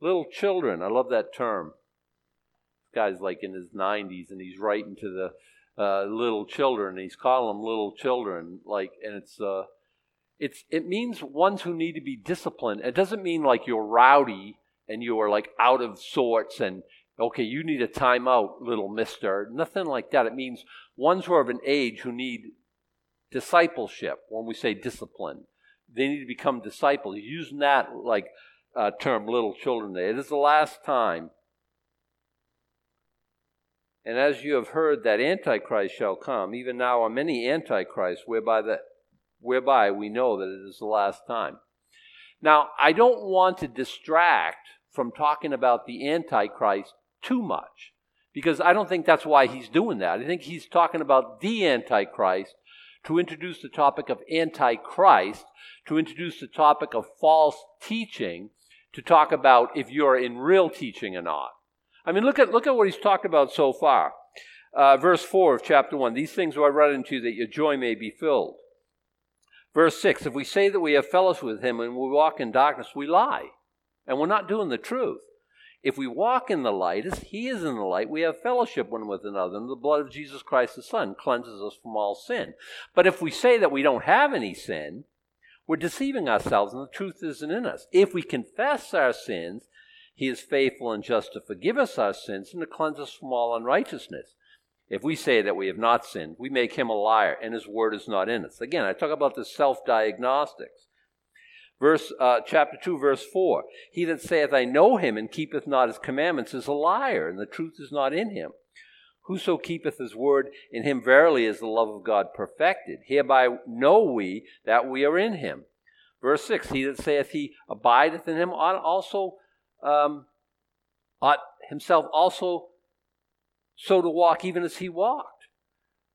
Little children, I love that term. This guy's like in his 90s and he's writing to the uh, little children. He's calling them little children, like, and it's uh, it's it means ones who need to be disciplined. It doesn't mean like you're rowdy and you are like out of sorts and okay, you need a timeout, little mister. Nothing like that. It means ones who are of an age who need discipleship. When we say discipline, they need to become disciples. Using that like uh, term, little children. There, it is the last time. And as you have heard that Antichrist shall come, even now are many Antichrists, whereby the whereby we know that it is the last time. Now, I don't want to distract from talking about the Antichrist too much because I don't think that's why he's doing that. I think he's talking about the Antichrist to introduce the topic of Antichrist, to introduce the topic of false teaching, to talk about if you're in real teaching or not. I mean, look at, look at what he's talked about so far. Uh, verse 4 of chapter 1 These things will I write unto you that your joy may be filled. Verse 6 If we say that we have fellowship with him and we walk in darkness, we lie, and we're not doing the truth. If we walk in the light as he is in the light, we have fellowship one with another, and the blood of Jesus Christ the Son cleanses us from all sin. But if we say that we don't have any sin, we're deceiving ourselves, and the truth isn't in us. If we confess our sins, he is faithful and just to forgive us our sins and to cleanse us from all unrighteousness. If we say that we have not sinned, we make him a liar, and his word is not in us. Again, I talk about the self diagnostics. Verse uh, chapter two, verse four: He that saith, "I know him," and keepeth not his commandments, is a liar, and the truth is not in him. Whoso keepeth his word, in him verily is the love of God perfected. Hereby know we that we are in him. Verse six: He that saith he abideth in him ought also um, ought himself also so to walk even as he walked.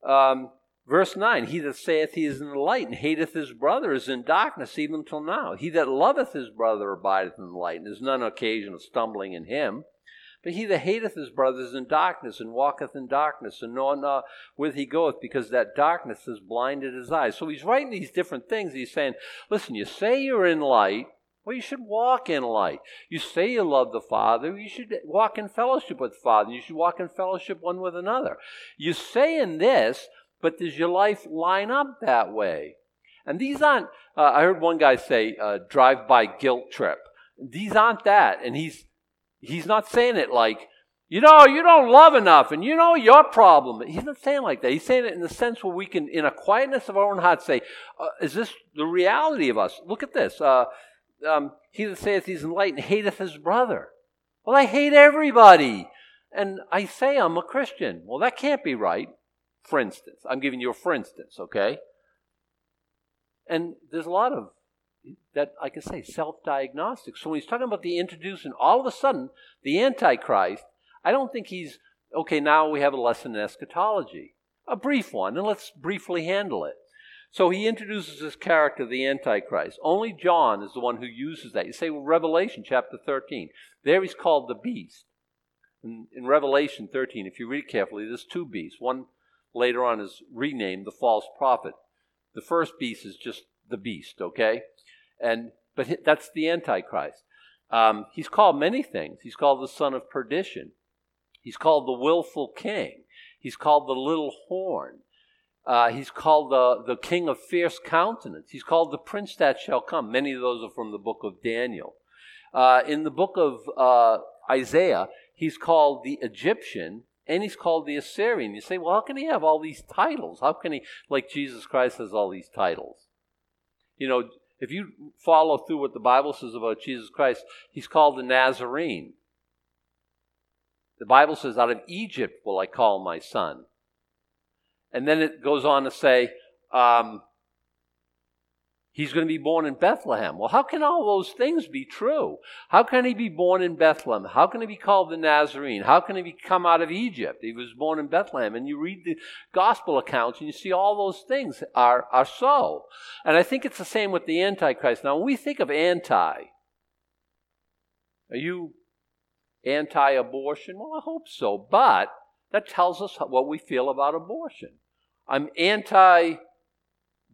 Um, verse 9 He that saith he is in the light and hateth his brother is in darkness even till now. He that loveth his brother abideth in the light, and is none occasion of stumbling in him. But he that hateth his brother is in darkness, and walketh in darkness, and knoweth not whither he goeth, because that darkness has blinded his eyes. So he's writing these different things. He's saying, listen, you say you're in light, well, you should walk in light. You say you love the Father, you should walk in fellowship with the Father. You should walk in fellowship one with another. You say in this, but does your life line up that way? And these aren't, uh, I heard one guy say, uh, drive by guilt trip. These aren't that. And he's, he's not saying it like, you know, you don't love enough and you know your problem. He's not saying like that. He's saying it in the sense where we can, in a quietness of our own heart, say, uh, is this the reality of us? Look at this. Uh, um, he that saith he's enlightened hateth his brother. Well, I hate everybody. And I say I'm a Christian. Well, that can't be right. For instance, I'm giving you a for instance, okay? And there's a lot of that I can say self diagnostic. So when he's talking about the introducing, all of a sudden, the Antichrist, I don't think he's, okay, now we have a lesson in eschatology. A brief one, and let's briefly handle it. So he introduces this character, the Antichrist. Only John is the one who uses that. You say, well, Revelation chapter 13. There he's called the beast. In, in Revelation 13, if you read carefully, there's two beasts. One later on is renamed the false prophet. The first beast is just the beast, okay? And but that's the Antichrist. Um, he's called many things. He's called the son of perdition. He's called the willful king. He's called the little horn. Uh, he's called the, the king of fierce countenance. He's called the prince that shall come. Many of those are from the book of Daniel. Uh, in the book of uh, Isaiah, he's called the Egyptian and he's called the Assyrian. You say, well, how can he have all these titles? How can he, like Jesus Christ has all these titles? You know, if you follow through what the Bible says about Jesus Christ, he's called the Nazarene. The Bible says, out of Egypt will I call my son. And then it goes on to say, um, he's going to be born in Bethlehem. Well, how can all those things be true? How can he be born in Bethlehem? How can he be called the Nazarene? How can he come out of Egypt? He was born in Bethlehem. And you read the gospel accounts and you see all those things are, are so. And I think it's the same with the Antichrist. Now, when we think of anti, are you anti abortion? Well, I hope so. But that tells us what we feel about abortion. I'm anti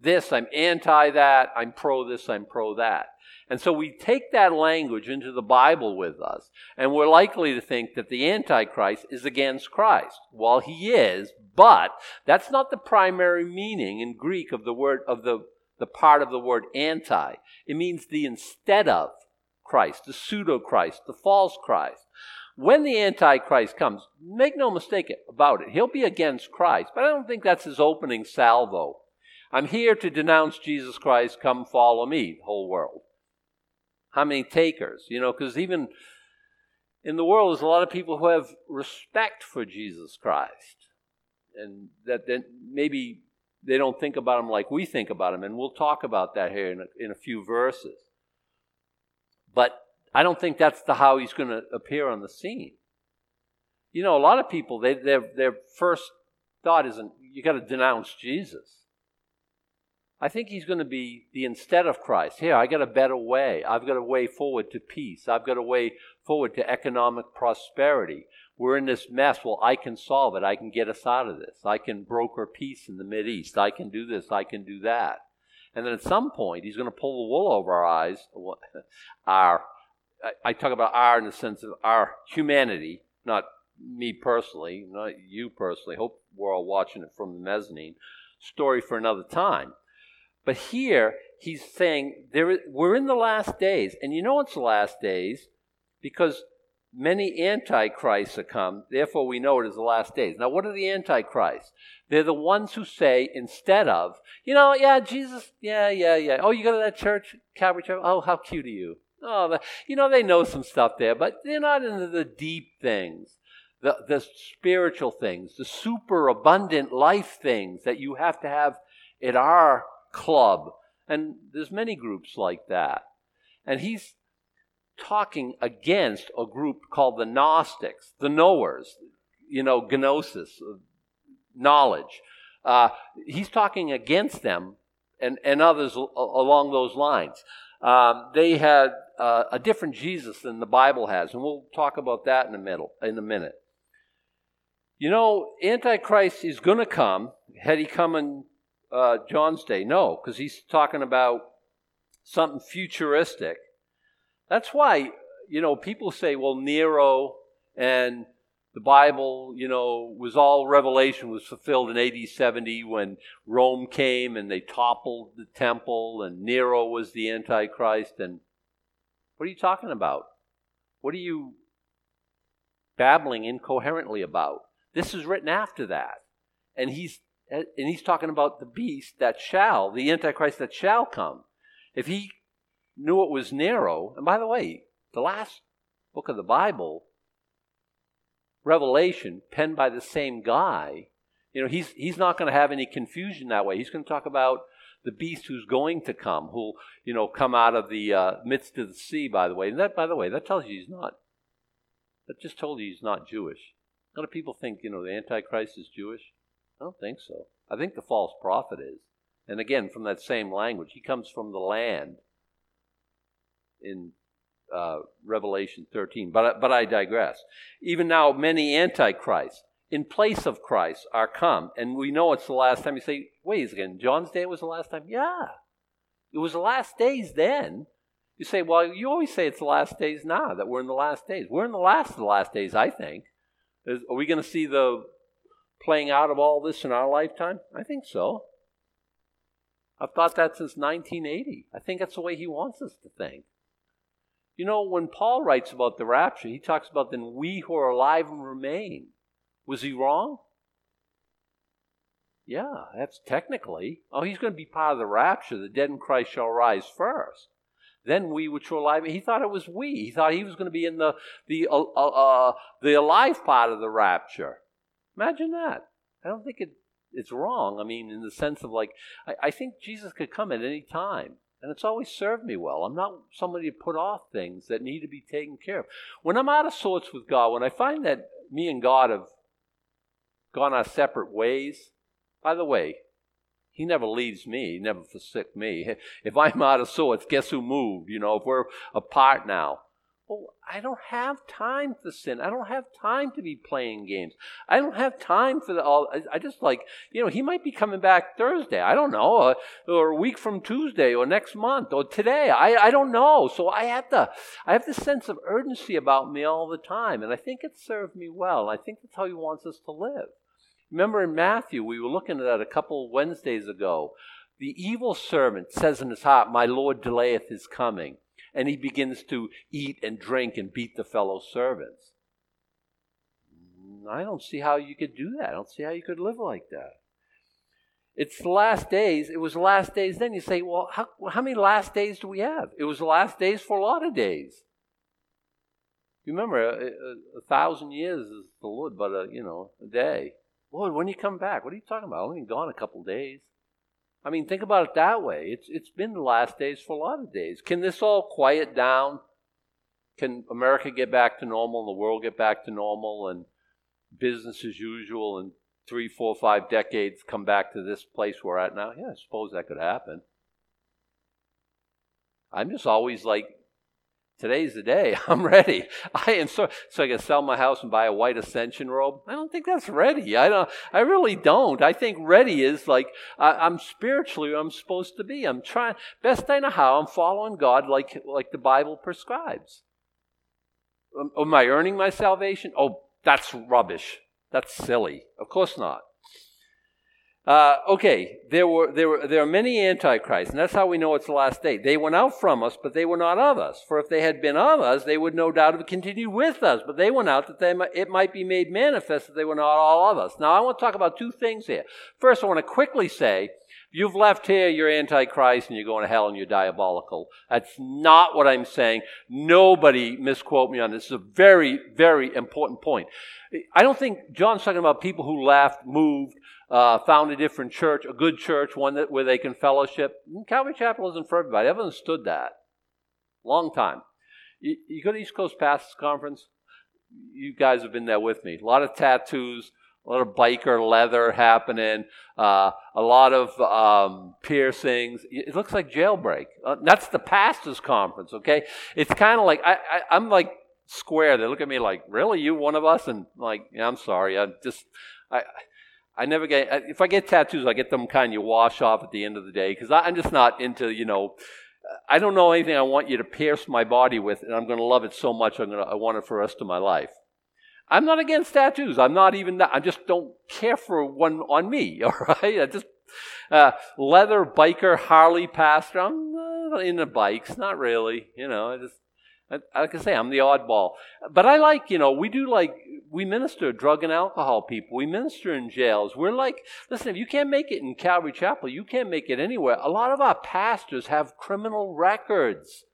this, I'm anti that, I'm pro this, I'm pro that. And so we take that language into the Bible with us, and we're likely to think that the Antichrist is against Christ. Well, he is, but that's not the primary meaning in Greek of the word of the, the part of the word anti. It means the instead of Christ, the pseudo Christ, the false Christ. When the Antichrist comes, make no mistake about it, he'll be against Christ, but I don't think that's his opening salvo. I'm here to denounce Jesus Christ, come follow me, the whole world. How many takers? You know, because even in the world, there's a lot of people who have respect for Jesus Christ. And that then maybe they don't think about him like we think about him. And we'll talk about that here in a, in a few verses. But I don't think that's the how he's going to appear on the scene. You know, a lot of people, they, their, their first thought isn't, you got to denounce Jesus. I think he's going to be the instead of Christ. Here, I got a better way. I've got a way forward to peace. I've got a way forward to economic prosperity. We're in this mess. Well, I can solve it. I can get us out of this. I can broker peace in the Mid East. I can do this. I can do that. And then at some point, he's going to pull the wool over our eyes. Our, I talk about our in the sense of our humanity, not me personally, not you personally. Hope we're all watching it from the mezzanine. Story for another time. But here, he's saying there, we're in the last days. And you know it's the last days because many antichrists are come. Therefore, we know it is the last days. Now, what are the antichrists? They're the ones who say, instead of, you know, yeah, Jesus, yeah, yeah, yeah. Oh, you go to that church, Calvary Church? Oh, how cute are you? Oh, the, you know, they know some stuff there, but they're not into the deep things. The, the spiritual things, the super abundant life things that you have to have at our club. And there's many groups like that. And he's talking against a group called the Gnostics, the knowers, you know, gnosis, knowledge. Uh, he's talking against them and, and others along those lines. Um, they had uh, a different Jesus than the Bible has, and we'll talk about that in a, middle, in a minute. You know, Antichrist is going to come. Had he come in uh, John's day. No, because he's talking about something futuristic. That's why, you know, people say, well, Nero and the Bible, you know, was all revelation was fulfilled in AD 70 when Rome came and they toppled the temple and Nero was the Antichrist. And what are you talking about? What are you babbling incoherently about? This is written after that. And he's and he's talking about the beast that shall, the Antichrist that shall come. If he knew it was Nero, and by the way, the last book of the Bible, Revelation, penned by the same guy, you know, he's, he's not going to have any confusion that way. He's going to talk about the beast who's going to come, who'll, you know, come out of the uh, midst of the sea, by the way. And that, by the way, that tells you he's not, that just told you he's not Jewish. A lot of people think, you know, the Antichrist is Jewish. I don't think so. I think the false prophet is. And again, from that same language, he comes from the land in uh, Revelation 13. But, but I digress. Even now, many antichrists in place of Christ are come. And we know it's the last time. You say, wait again, John's day was the last time? Yeah. It was the last days then. You say, well, you always say it's the last days now, that we're in the last days. We're in the last of the last days, I think. Is, are we going to see the playing out of all this in our lifetime? I think so. I've thought that since 1980. I think that's the way he wants us to think. You know, when Paul writes about the rapture, he talks about then we who are alive and remain. Was he wrong? Yeah, that's technically. Oh, he's going to be part of the rapture. The dead in Christ shall rise first. Then we which were alive. He thought it was we. He thought he was going to be in the the uh, uh, uh the alive part of the rapture. Imagine that. I don't think it, it's wrong. I mean, in the sense of like, I, I think Jesus could come at any time. And it's always served me well. I'm not somebody to put off things that need to be taken care of. When I'm out of sorts with God, when I find that me and God have gone our separate ways, by the way, He never leaves me. He never forsakes me. If I'm out of sorts, guess who moved? You know, if we're apart now, Well, I don't have time for sin. I don't have time to be playing games. I don't have time for the all. I, just like, you know, he might be coming back Thursday. I don't know. Or, uh, or, a week from Tuesday or next month or today. I, I don't know. So I have to, I have this sense of urgency about me all the time. And I think it served me well. I think that's how he wants us to live. Remember in Matthew, we were looking at that a couple Wednesdays ago. The evil servant says in his heart, My Lord delayeth his coming and he begins to eat and drink and beat the fellow servants. I don't see how you could do that. I don't see how you could live like that. It's the last days. It was the last days then. You say, well, how, how many last days do we have? It was the last days for a lot of days. You remember, a, a, a thousand years is the Lord, but a, you know, a day. Lord, when you come back? What are you talking about? I've only gone a couple days. I mean, think about it that way. It's, it's been the last days for a lot of days. Can this all quiet down? Can America get back to normal and the world get back to normal and business as usual and three, four, five decades come back to this place we're at now? Yeah, I suppose that could happen. I'm just always like Today's the day. I'm ready. I am so so I can sell my house and buy a white ascension robe. I don't think that's ready. I don't. I really don't. I think ready is like I, am spiritually where I'm supposed to be. I'm trying best I know how. I'm following God like like the Bible prescribes. Am, am I earning my salvation? Oh, that's rubbish. That's silly. Of course not. Uh, okay, there were, there, were, there are many antichrists, and that's how we know it's the last day. They went out from us, but they were not of us. For if they had been of us, they would no doubt have continued with us. But they went out that they it might be made manifest that they were not all of us. Now, I want to talk about two things here. First, I want to quickly say, you've left here, you're antichrist, and you're going to hell, and you're diabolical. That's not what I'm saying. Nobody misquote me on this. This is a very, very important point. I don't think John's talking about people who left, moved, uh, found a different church, a good church, one that where they can fellowship. Calvary Chapel isn't for everybody. I've understood that. Long time. You, you go to East Coast Pastors Conference. You guys have been there with me. A lot of tattoos, a lot of biker leather happening, uh, a lot of um, piercings. It looks like jailbreak. Uh, that's the pastors' conference. Okay, it's kind of like I, I, I'm like square. They look at me like, really, you one of us? And like, yeah, I'm sorry. I just I I never get, if I get tattoos, I get them kind of wash off at the end of the day because I'm just not into, you know, I don't know anything I want you to pierce my body with, and I'm going to love it so much, I'm going to, I want it for the rest of my life. I'm not against tattoos. I'm not even that. I just don't care for one on me, all right? I just, uh, leather biker Harley pastor. I'm uh, into bikes, not really, you know, I just, like I say, I'm the oddball. But I like, you know, we do like, we minister drug and alcohol people. We minister in jails. We're like, listen, if you can't make it in Calvary Chapel, you can't make it anywhere. A lot of our pastors have criminal records.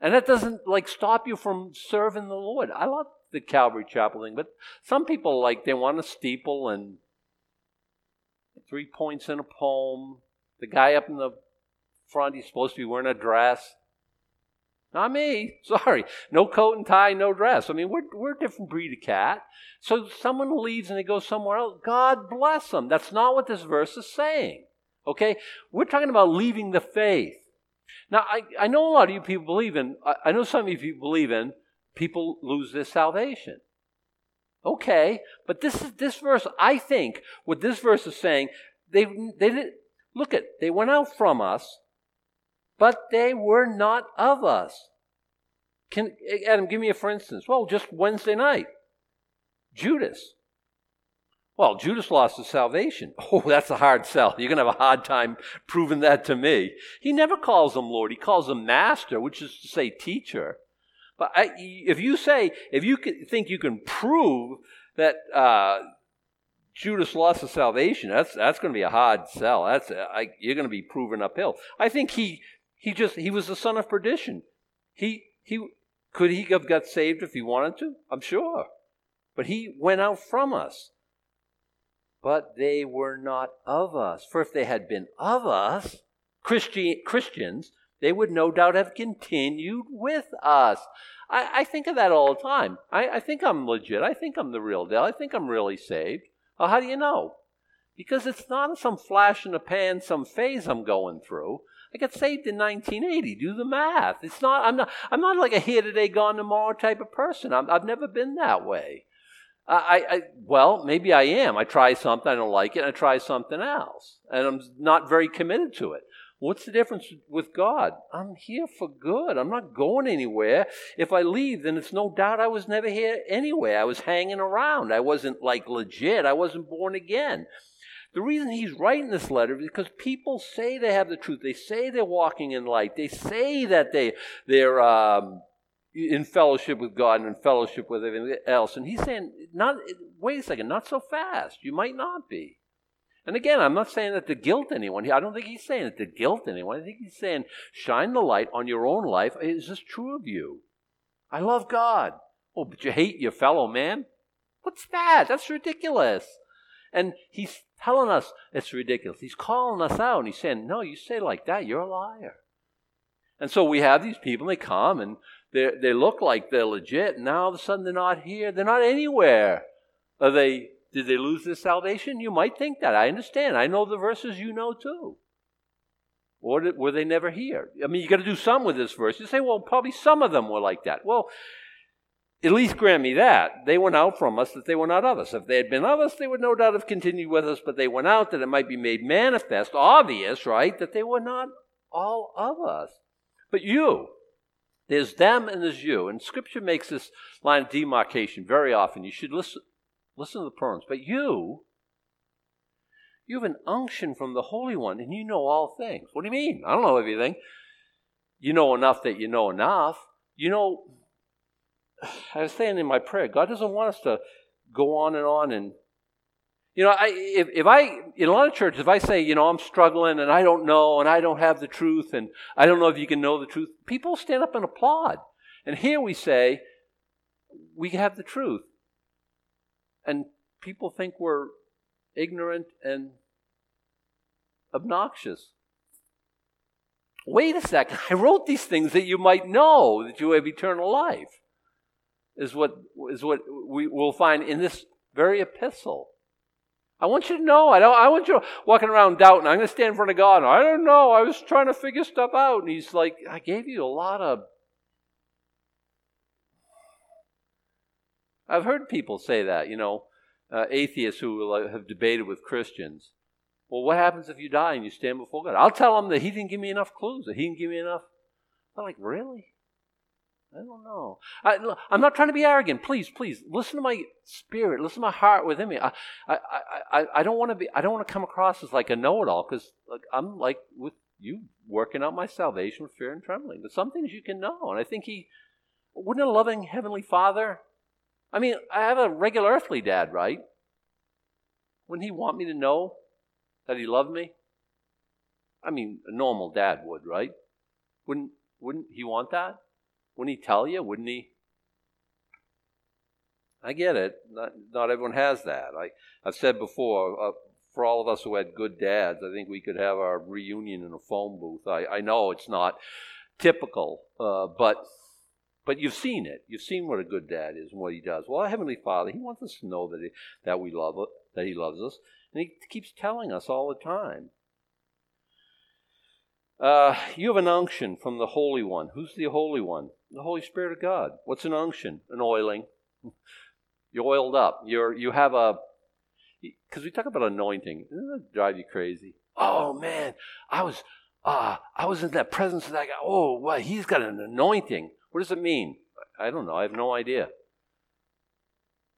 And that doesn't like stop you from serving the Lord. I love the Calvary Chapel thing, but some people like they want a steeple and three points in a poem. The guy up in the front, he's supposed to be wearing a dress. Not me. Sorry. No coat and tie, no dress. I mean, we're, we're a different breed of cat. So someone leaves and they go somewhere else. God bless them. That's not what this verse is saying. Okay? We're talking about leaving the faith. Now, I, I know a lot of you people believe in, I, I know some of you people believe in people lose their salvation. Okay, but this is this verse, I think, what this verse is saying, they they didn't look at they went out from us, but they were not of us. Can, Adam, give me a for instance. Well, just Wednesday night, Judas. Well, Judas lost his salvation. Oh, that's a hard sell. You're going to have a hard time proving that to me. He never calls him Lord. He calls him Master, which is to say teacher. But I, if you say, if you think you can prove that uh, Judas lost his salvation, that's that's going to be a hard sell. That's I, you're going to be proven uphill. I think he he just he was the son of perdition. He he could he have got saved if he wanted to? I'm sure. But he went out from us. But they were not of us. For if they had been of us, Christi- Christians, they would no doubt have continued with us. I, I think of that all the time. I, I, think I'm legit. I think I'm the real deal. I think I'm really saved. Well, how do you know? Because it's not some flash in the pan, some phase I'm going through. I got saved in 1980. Do the math. It's not. I'm not. I'm not like a here today, gone tomorrow type of person. i have never been that way. I, I, well, maybe I am. I try something, I don't like it, I try something else, and I'm not very committed to it. What's the difference with God? I'm here for good. I'm not going anywhere. If I leave, then it's no doubt I was never here anyway. I was hanging around. I wasn't like legit. I wasn't born again. The reason he's writing this letter is because people say they have the truth. They say they're walking in light. They say that they they're um, in fellowship with God and in fellowship with everything else. And he's saying, not wait a second, not so fast. You might not be. And again, I'm not saying that to guilt anyone. I don't think he's saying it to guilt anyone. I think he's saying, shine the light on your own life. Is this true of you? I love God. Oh, but you hate your fellow man? What's that? That's ridiculous. And he's telling us it's ridiculous. He's calling us out and he's saying, No, you say like that, you're a liar. And so we have these people, and they come and they look like they're legit. And now all of a sudden they're not here. They're not anywhere. Are they did they lose their salvation? You might think that. I understand. I know the verses you know too. Or did, were they never here? I mean, you got to do some with this verse. You say, well, probably some of them were like that. Well, at least grant me that. They went out from us, that they were not of us. If they had been of us, they would no doubt have continued with us, but they went out that it might be made manifest, obvious, right, that they were not all of us. But you, there's them and there's you. And Scripture makes this line of demarcation very often. You should listen, Listen to the pronouns. But you, you have an unction from the Holy One, and you know all things. What do you mean? I don't know everything. You know enough that you know enough. You know, I was saying in my prayer, God doesn't want us to go on and on and you know, I, if, if I, in a lot of churches, if I say, you know, I'm struggling and I don't know and I don't have the truth and I don't know if you can know the truth, people stand up and applaud. And here we say, we have the truth and people think we're ignorant and obnoxious. Wait a second, I wrote these things that you might know that you have eternal life. Is what is what we will find in this very epistle. I want you to know. I don't. I want you walking around doubting. I'm going to stand in front of God. I don't know. I was trying to figure stuff out, and He's like, I gave you a lot of I've heard people say that, you know, uh, atheists who have debated with Christians. Well, what happens if you die and you stand before God? I'll tell them that He didn't give me enough clues, that He didn't give me enough. I'm like, really? I don't know. I, am not trying to be arrogant. Please, please listen to my spirit. Listen to my heart within me. I, I, I, I don't want to be. I don't want to come across as like a know-it-all because like, I'm like with you working out my salvation with fear and trembling. But some things you can know, and I think He wouldn't a loving heavenly Father I mean, I have a regular earthly dad, right? Wouldn't he want me to know that he loved me? I mean, a normal dad would, right? Wouldn't wouldn't he want that? Wouldn't he tell you? Wouldn't he? I get it. Not, not everyone has that. I, I've said before, uh, for all of us who had good dads, I think we could have our reunion in a phone booth. I, I know it's not typical, uh, but but you've seen it. You've seen what a good dad is and what he does. Well, our Heavenly Father, He wants us to know that, he, that we love that He loves us. And He keeps telling us all the time. Uh, you have an unction from the Holy One. Who's the Holy One? The Holy Spirit of God. What's an unction? An oiling. You're oiled up. You're you have a because we talk about anointing. Doesn't that drive you crazy? Oh man, I was uh, I was in that presence of that guy. Oh, well, he's got an anointing. What does it mean? I don't know. I have no idea.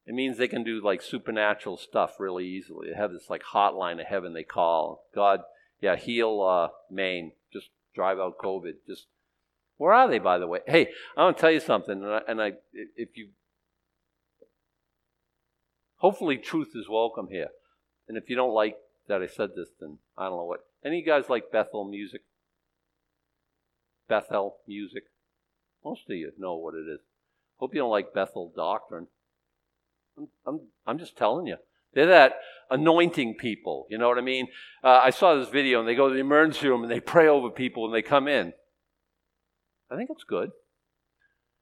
It means they can do like supernatural stuff really easily. They have this like hotline of heaven they call. God, yeah, heal uh, Maine. Just drive out COVID. Just where are they, by the way? Hey, I want to tell you something, and I, and I if you hopefully truth is welcome here. And if you don't like that I said this, then I don't know what. Any guys like Bethel music? Bethel music? Most of you know what it is. Hope you don't like Bethel doctrine. I'm, I'm, I'm just telling you. They're that anointing people. You know what I mean? Uh, I saw this video and they go to the emergency room and they pray over people and they come in. I think it's good.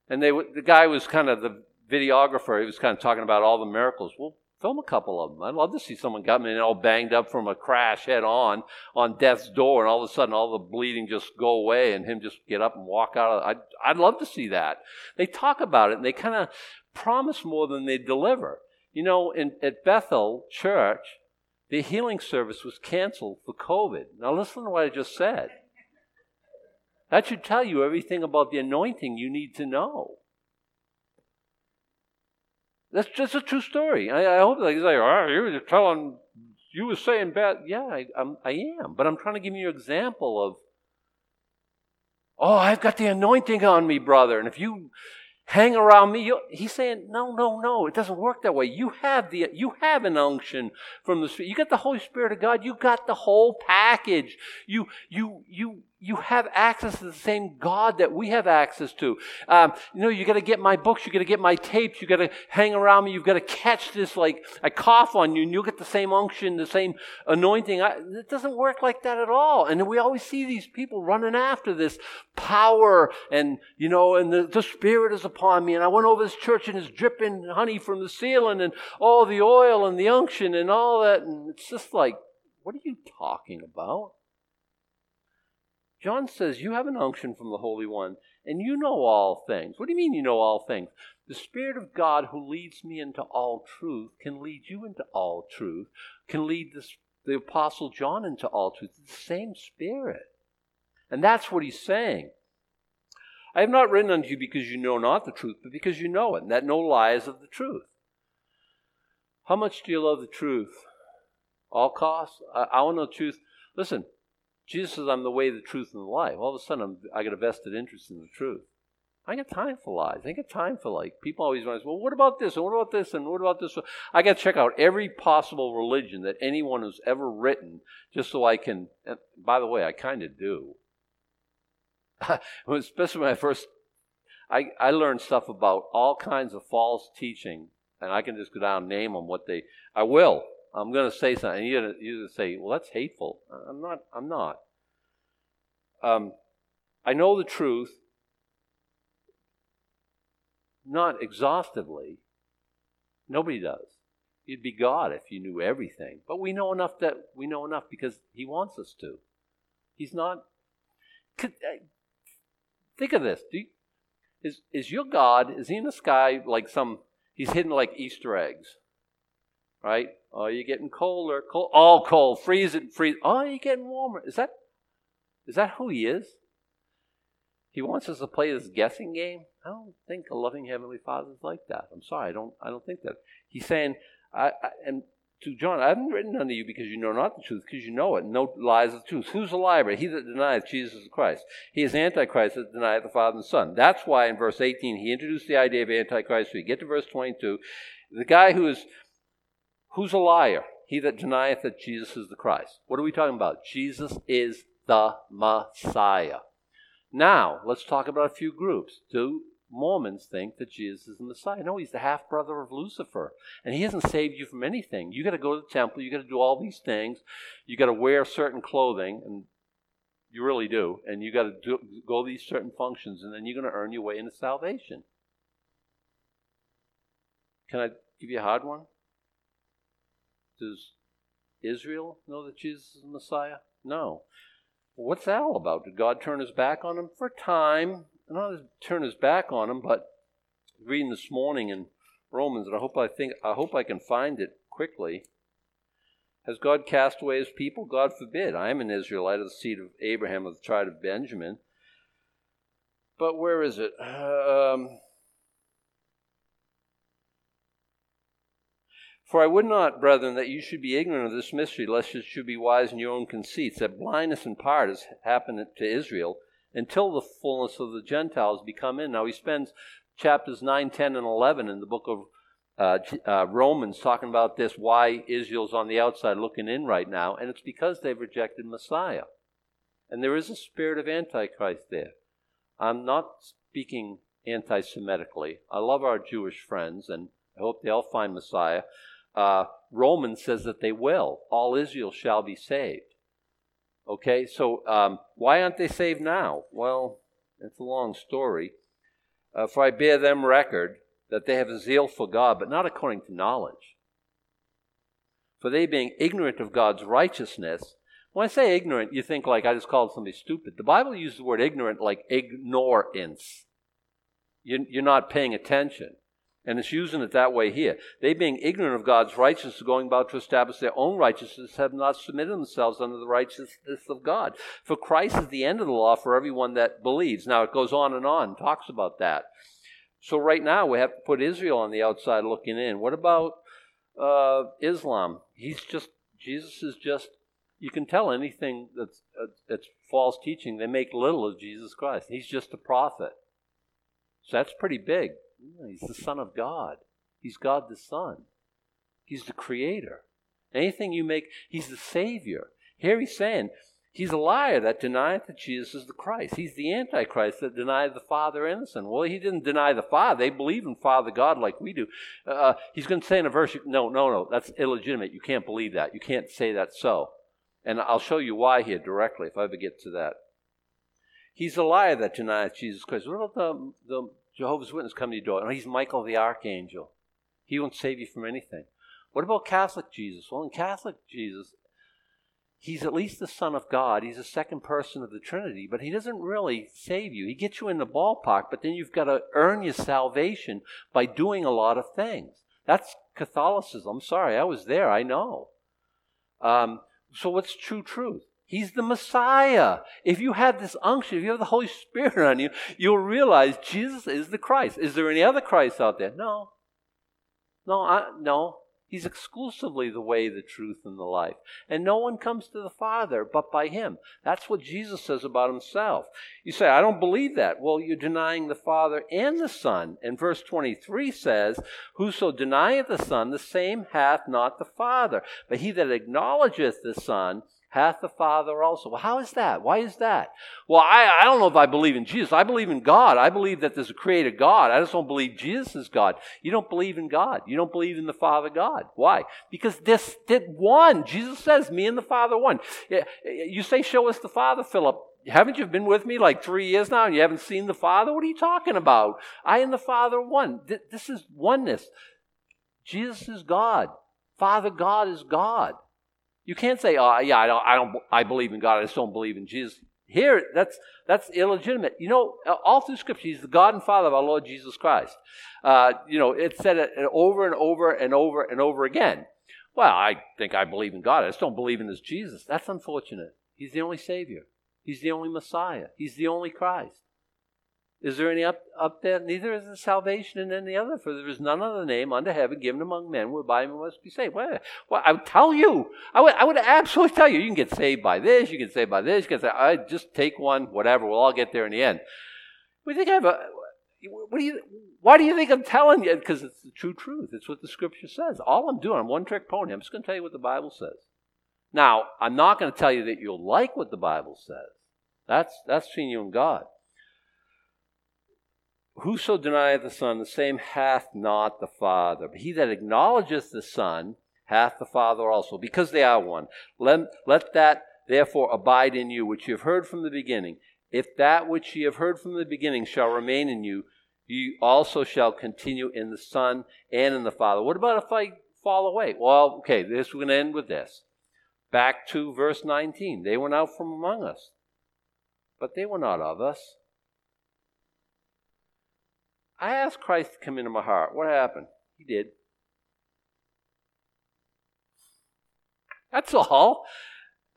And they, the guy was kind of the videographer. He was kind of talking about all the miracles. Well, Film a couple of them. I'd love to see someone come in all banged up from a crash head on on death's door, and all of a sudden all the bleeding just go away, and him just get up and walk out. Of, I'd I'd love to see that. They talk about it, and they kind of promise more than they deliver. You know, in, at Bethel Church, the healing service was canceled for COVID. Now listen to what I just said. That should tell you everything about the anointing you need to know. That's just a true story. I, I hope like, like oh, you were telling, you were saying bad. Yeah, I, I'm, I am. But I'm trying to give you an example of, oh, I've got the anointing on me, brother. And if you hang around me. He's saying, no, no, no, it doesn't work that way. You have the, you have an unction from the Spirit. You got the Holy Spirit of God. You got the whole package. You, you, you, you have access to the same God that we have access to. Um, you know, you got to get my books, you got to get my tapes, you got to hang around me, you've got to catch this like I cough on you, and you'll get the same unction, the same anointing. I, it doesn't work like that at all. And we always see these people running after this power, and you know, and the, the Spirit is upon me. And I went over this church, and it's dripping honey from the ceiling, and all the oil and the unction and all that, and it's just like, what are you talking about? John says, You have an unction from the Holy One, and you know all things. What do you mean you know all things? The Spirit of God who leads me into all truth can lead you into all truth, can lead this, the Apostle John into all truth. It's the same Spirit. And that's what he's saying. I have not written unto you because you know not the truth, but because you know it, and that no lie is of the truth. How much do you love the truth? All costs? I, I want to know the truth. Listen, Jesus says, I'm the way, the truth, and the life. All of a sudden, I'm, I get a vested interest in the truth. I got time for lies. I got time for like people always want to say, well, what about this and what about this and what about this? I got to check out every possible religion that anyone has ever written, just so I can. And by the way, I kind of do. Especially when I first, I I learned stuff about all kinds of false teaching, and I can just go down and name them what they. I will. I'm going to say something. You're going to say, well, that's hateful. I'm not. I'm not. Um, I know the truth, not exhaustively. Nobody does. You'd be God if you knew everything. But we know enough that we know enough because He wants us to. He's not. Uh, think of this. You, is is your God? Is He in the sky like some? He's hidden like Easter eggs right? Oh, you're getting colder, cold, all cold, freezing, freeze. Oh, you're getting warmer. Is that is that who he is? He wants us to play this guessing game. I don't think a loving heavenly Father is like that. I'm sorry, I don't. I don't think that. He's saying, I, I and to John, I haven't written unto you because you know not the truth, because you know it. No lies of the truth. Who's the liar? He that denieth Jesus is Christ. He is Antichrist that denieth the Father and Son. That's why in verse 18 he introduced the idea of Antichrist. So you get to verse 22. The guy who is Who's a liar? He that denieth that Jesus is the Christ. What are we talking about? Jesus is the Messiah. Now, let's talk about a few groups. Do Mormons think that Jesus is the Messiah? No, he's the half brother of Lucifer. And he hasn't saved you from anything. You got to go to the temple, you got to do all these things, you got to wear certain clothing, and you really do. And you got to do, go these certain functions, and then you're going to earn your way into salvation. Can I give you a hard one? Does Israel know that Jesus is the Messiah? No. What's that all about? Did God turn his back on him? For a time. Not turn his back on him, but reading this morning in Romans, and I hope I think I hope I can find it quickly. Has God cast away his people? God forbid. I am an Israelite of the seed of Abraham of the tribe of Benjamin. But where is it? Um, For I would not, brethren, that you should be ignorant of this mystery, lest you should be wise in your own conceits, that blindness in part has happened to Israel until the fullness of the Gentiles be come in. Now he spends chapters 9, 10, and 11 in the book of uh, uh, Romans talking about this, why Israel's on the outside looking in right now, and it's because they've rejected Messiah. And there is a spirit of Antichrist there. I'm not speaking anti Semitically. I love our Jewish friends, and I hope they all find Messiah uh, Romans says that they will. All Israel shall be saved. Okay, so um, why aren't they saved now? Well, it's a long story. Uh, for I bear them record that they have a zeal for God, but not according to knowledge. For they being ignorant of God's righteousness, when I say ignorant, you think like I just called somebody stupid. The Bible uses the word ignorant like ignorance. You're not paying attention. And it's using it that way here. They, being ignorant of God's righteousness, going about to establish their own righteousness, have not submitted themselves under the righteousness of God. For Christ is the end of the law for everyone that believes. Now it goes on and on, talks about that. So right now we have to put Israel on the outside looking in. What about uh, Islam? He's just Jesus is just. You can tell anything that's uh, that's false teaching. They make little of Jesus Christ. He's just a prophet. So that's pretty big. He's the Son of God. He's God the Son. He's the Creator. Anything you make, He's the Savior. Here he's saying, He's a liar that denieth that Jesus is the Christ. He's the Antichrist that denied the Father and the Son. Well, he didn't deny the Father. They believe in Father God like we do. Uh, he's going to say in a verse, no, no, no, that's illegitimate. You can't believe that. You can't say that so. And I'll show you why here directly if I ever get to that. He's a liar that denieth Jesus Christ. What about the, the Jehovah's Witness come to your door. he's Michael the Archangel. He won't save you from anything. What about Catholic Jesus? Well, in Catholic Jesus, he's at least the Son of God. He's the second person of the Trinity, but he doesn't really save you. He gets you in the ballpark, but then you've got to earn your salvation by doing a lot of things. That's Catholicism. I'm sorry, I was there. I know. Um, so, what's true truth? He's the Messiah. If you have this unction, if you have the Holy Spirit on you, you'll realize Jesus is the Christ. Is there any other Christ out there? No. No, I, no. He's exclusively the way, the truth, and the life. And no one comes to the Father but by him. That's what Jesus says about himself. You say, I don't believe that. Well, you're denying the Father and the Son. And verse 23 says, Whoso denieth the Son, the same hath not the Father. But he that acknowledgeth the Son, hath the Father also. Well, how is that? Why is that? Well, I, I don't know if I believe in Jesus. I believe in God. I believe that there's a creator God. I just don't believe Jesus is God. You don't believe in God. You don't believe in the Father God. Why? Because this did one. Jesus says, me and the Father one. You say, show us the Father, Philip. Haven't you been with me like three years now and you haven't seen the Father? What are you talking about? I and the Father one. This is oneness. Jesus is God. Father God is God. You can't say, "Oh, yeah, I don't, I don't, I believe in God. I just don't believe in Jesus." Here, that's that's illegitimate. You know, all through Scripture, He's the God and Father of our Lord Jesus Christ. Uh, you know, it's said it over and over and over and over again. Well, I think I believe in God. I just don't believe in His Jesus. That's unfortunate. He's the only Savior. He's the only Messiah. He's the only Christ. Is there any up, up there? Neither is there salvation in any other, for there is none other name under heaven given among men whereby we must be saved. Well, well I would tell you. I would, I would absolutely tell you. You can get saved by this. You can get saved by this. You can say, I just take one, whatever. We'll all get there in the end. We think I have a. What do you? Why do you think I'm telling you? Because it's the true truth. It's what the Scripture says. All I'm doing, I'm one trick pony. I'm just going to tell you what the Bible says. Now, I'm not going to tell you that you'll like what the Bible says. That's that's between you and God. Whoso denieth the Son, the same hath not the Father. But he that acknowledgeth the Son hath the Father also, because they are one. Let, let that therefore abide in you, which you have heard from the beginning. If that which ye have heard from the beginning shall remain in you, you also shall continue in the Son and in the Father. What about if I fall away? Well, okay, this we're going to end with this. Back to verse 19. They went out from among us, but they were not of us. I asked Christ to come into my heart. What happened? He did. That's all.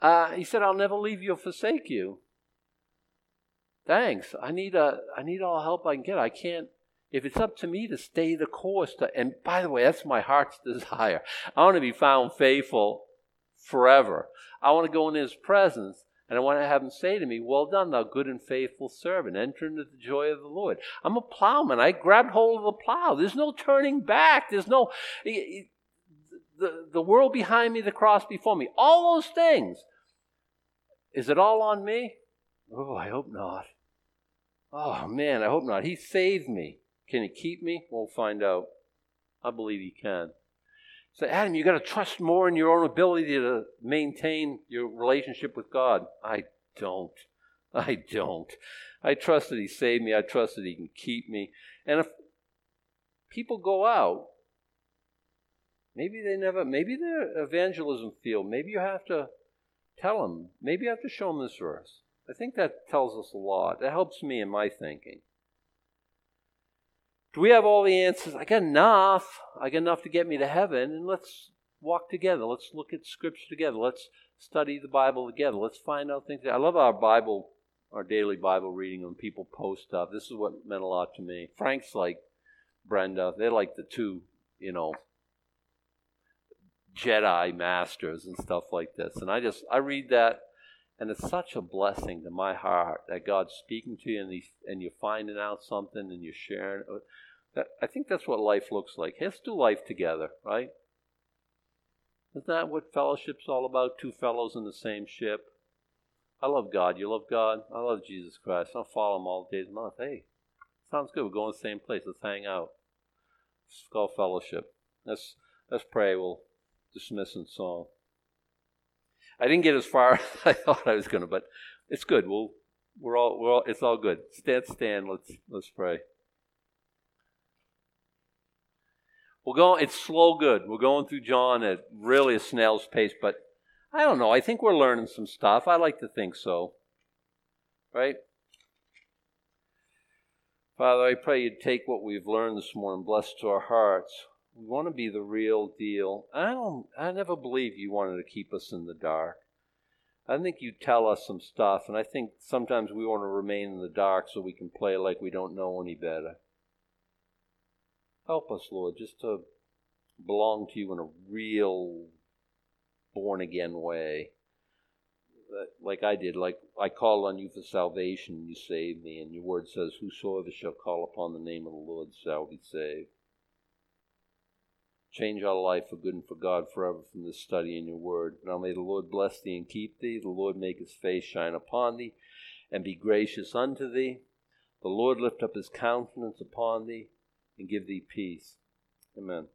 Uh, he said, "I'll never leave you or forsake you." Thanks. I need a. I need all help I can get. I can't. If it's up to me to stay the course, to, and by the way, that's my heart's desire. I want to be found faithful forever. I want to go in His presence and I want to have him say to me, Well done, thou good and faithful servant. Enter into the joy of the Lord. I'm a plowman. I grabbed hold of the plow. There's no turning back. There's no. The, the world behind me, the cross before me. All those things. Is it all on me? Oh, I hope not. Oh, man, I hope not. He saved me. Can he keep me? We'll find out. I believe he can. So, Adam, you've got to trust more in your own ability to maintain your relationship with God. I don't. I don't. I trust that He saved me. I trust that He can keep me. And if people go out, Maybe they never, maybe their evangelism field, maybe you have to tell them, maybe you have to show them this verse. I think that tells us a lot. That helps me in my thinking. Do we have all the answers? I got enough. I got enough to get me to heaven, and let's walk together. Let's look at Scripture together. Let's study the Bible together. Let's find out things. I love our Bible, our daily Bible reading when people post stuff. This is what meant a lot to me. Frank's like Brenda. They're like the two, you know, Jedi masters and stuff like this. And I just, I read that, and it's such a blessing to my heart that God's speaking to you and, he, and you're finding out something and you're sharing. I think that's what life looks like. Let's do life together, right? Isn't that what fellowship's all about? Two fellows in the same ship. I love God. You love God? I love Jesus Christ. I'll follow him all days of the month. Hey, sounds good. We're going to the same place. Let's hang out. It's called fellowship. Let's let's pray. We'll dismiss in song. I didn't get as far as I thought I was going to, but it's good. We'll we're all we're all it's all good. Stand, stand. Let's let's pray. We're going, it's slow good. We're going through John at really a snail's pace, but I don't know. I think we're learning some stuff. I like to think so. Right? Father, I pray you'd take what we've learned this morning, bless to our hearts. We want to be the real deal. I don't I never believe you wanted to keep us in the dark. I think you tell us some stuff, and I think sometimes we want to remain in the dark so we can play like we don't know any better. Help us, Lord, just to belong to you in a real born again way. Like I did, like I called on you for salvation, you saved me, and your word says, Whosoever shall call upon the name of the Lord shall be saved. Change our life for good and for God forever from this study in your word. Now may the Lord bless thee and keep thee. The Lord make his face shine upon thee and be gracious unto thee. The Lord lift up his countenance upon thee and give thee peace. Amen.